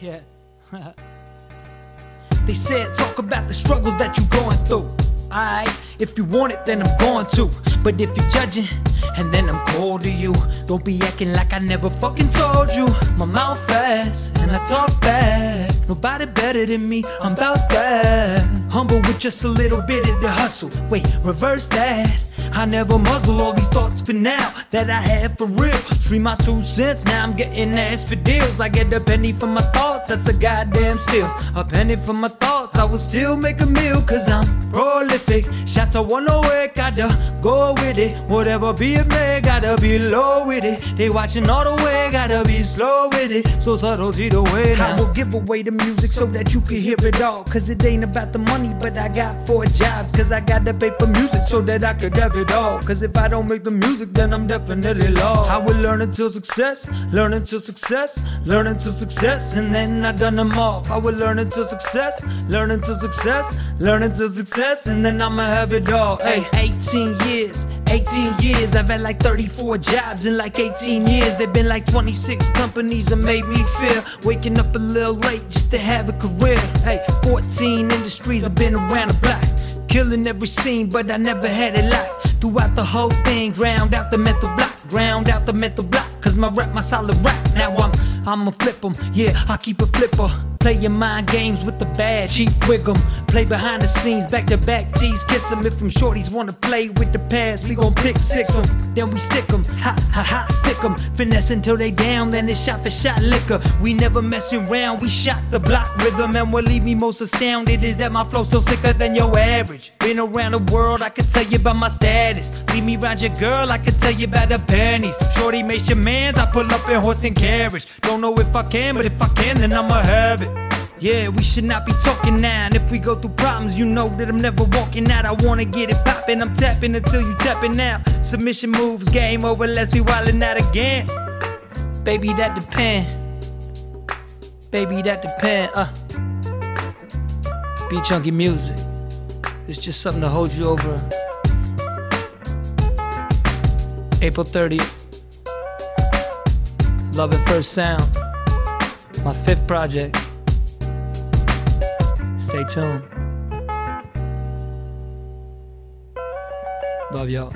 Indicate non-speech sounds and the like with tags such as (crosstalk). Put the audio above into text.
Yeah. (laughs) they said talk about the struggles that you're going through. Alright, if you want it, then I'm going to. But if you're judging, and then I'm cold to you, don't be acting like I never fucking told you. My mouth fast, and I talk back. Nobody better than me, I'm about that. Humble with just a little bit of the hustle. Wait, reverse that. I never muzzle all these thoughts for now that I have for real. Stream my two cents, now I'm getting asked for deals. I get a penny for my thoughts, that's a goddamn steal. A penny for my thoughts, I will still make a meal, cause I'm prolific. Shots I wanna work, gotta go with it. Whatever be it may, gotta be low with it. They watching all the way, gotta be slow with it. So subtlety the way now. I will give away the music so that you can hear it all. Cause it ain't about the money, but I got four jobs. Cause I gotta pay for music so that I could have it all. Cause if I don't make the music, then I'm definitely lost. I will learn until success, learn until success, learn until success, and then I done them all. I will learn until success, learn until success, learn to success, and then I'ma have it all. Hey, 18 years, 18 years, I've had like 34 jobs in like 18 years. There've been like 26 companies that made me feel waking up a little late just to have a career. Hey, 14 industries, I've been around the block. Killing every scene, but I never had it locked. Throughout the whole thing, drowned out the mental block, drowned out the mental block. Cause my rap, my solid rap. Now I'm, I'ma flip flip 'em. Yeah, I keep a flipper. Play your mind games with the bad, cheap wig 'em. Play behind the scenes, back to back tease, kiss 'em. If them shorties wanna play with the past, we gon' pick six 'em. Then we stick 'em, ha ha ha, stick 'em. Finesse until they down, then it's shot for shot liquor. We never messing around, we shot the block rhythm. And what leave me most astounded is that my flow so sicker than your average. Been around the world, I can tell you about my status. Leave me round your girl, I can tell you about the pennies. Shorty makes your mans, I pull up in horse and carriage. Don't know if I can, but if I can, then I'ma have it. Yeah, we should not be talking now. And if we go through problems, you know that I'm never walking out. I wanna get it poppin', I'm tapping until you tapping now. Submission moves, game over, let's be wildin' out again. Baby, that depend. Baby, that depend. Uh. Beatjnkie music. It's just something to hold you over. April 30th. Love at First Sound. My fifth project. Stay tuned. Love y'all.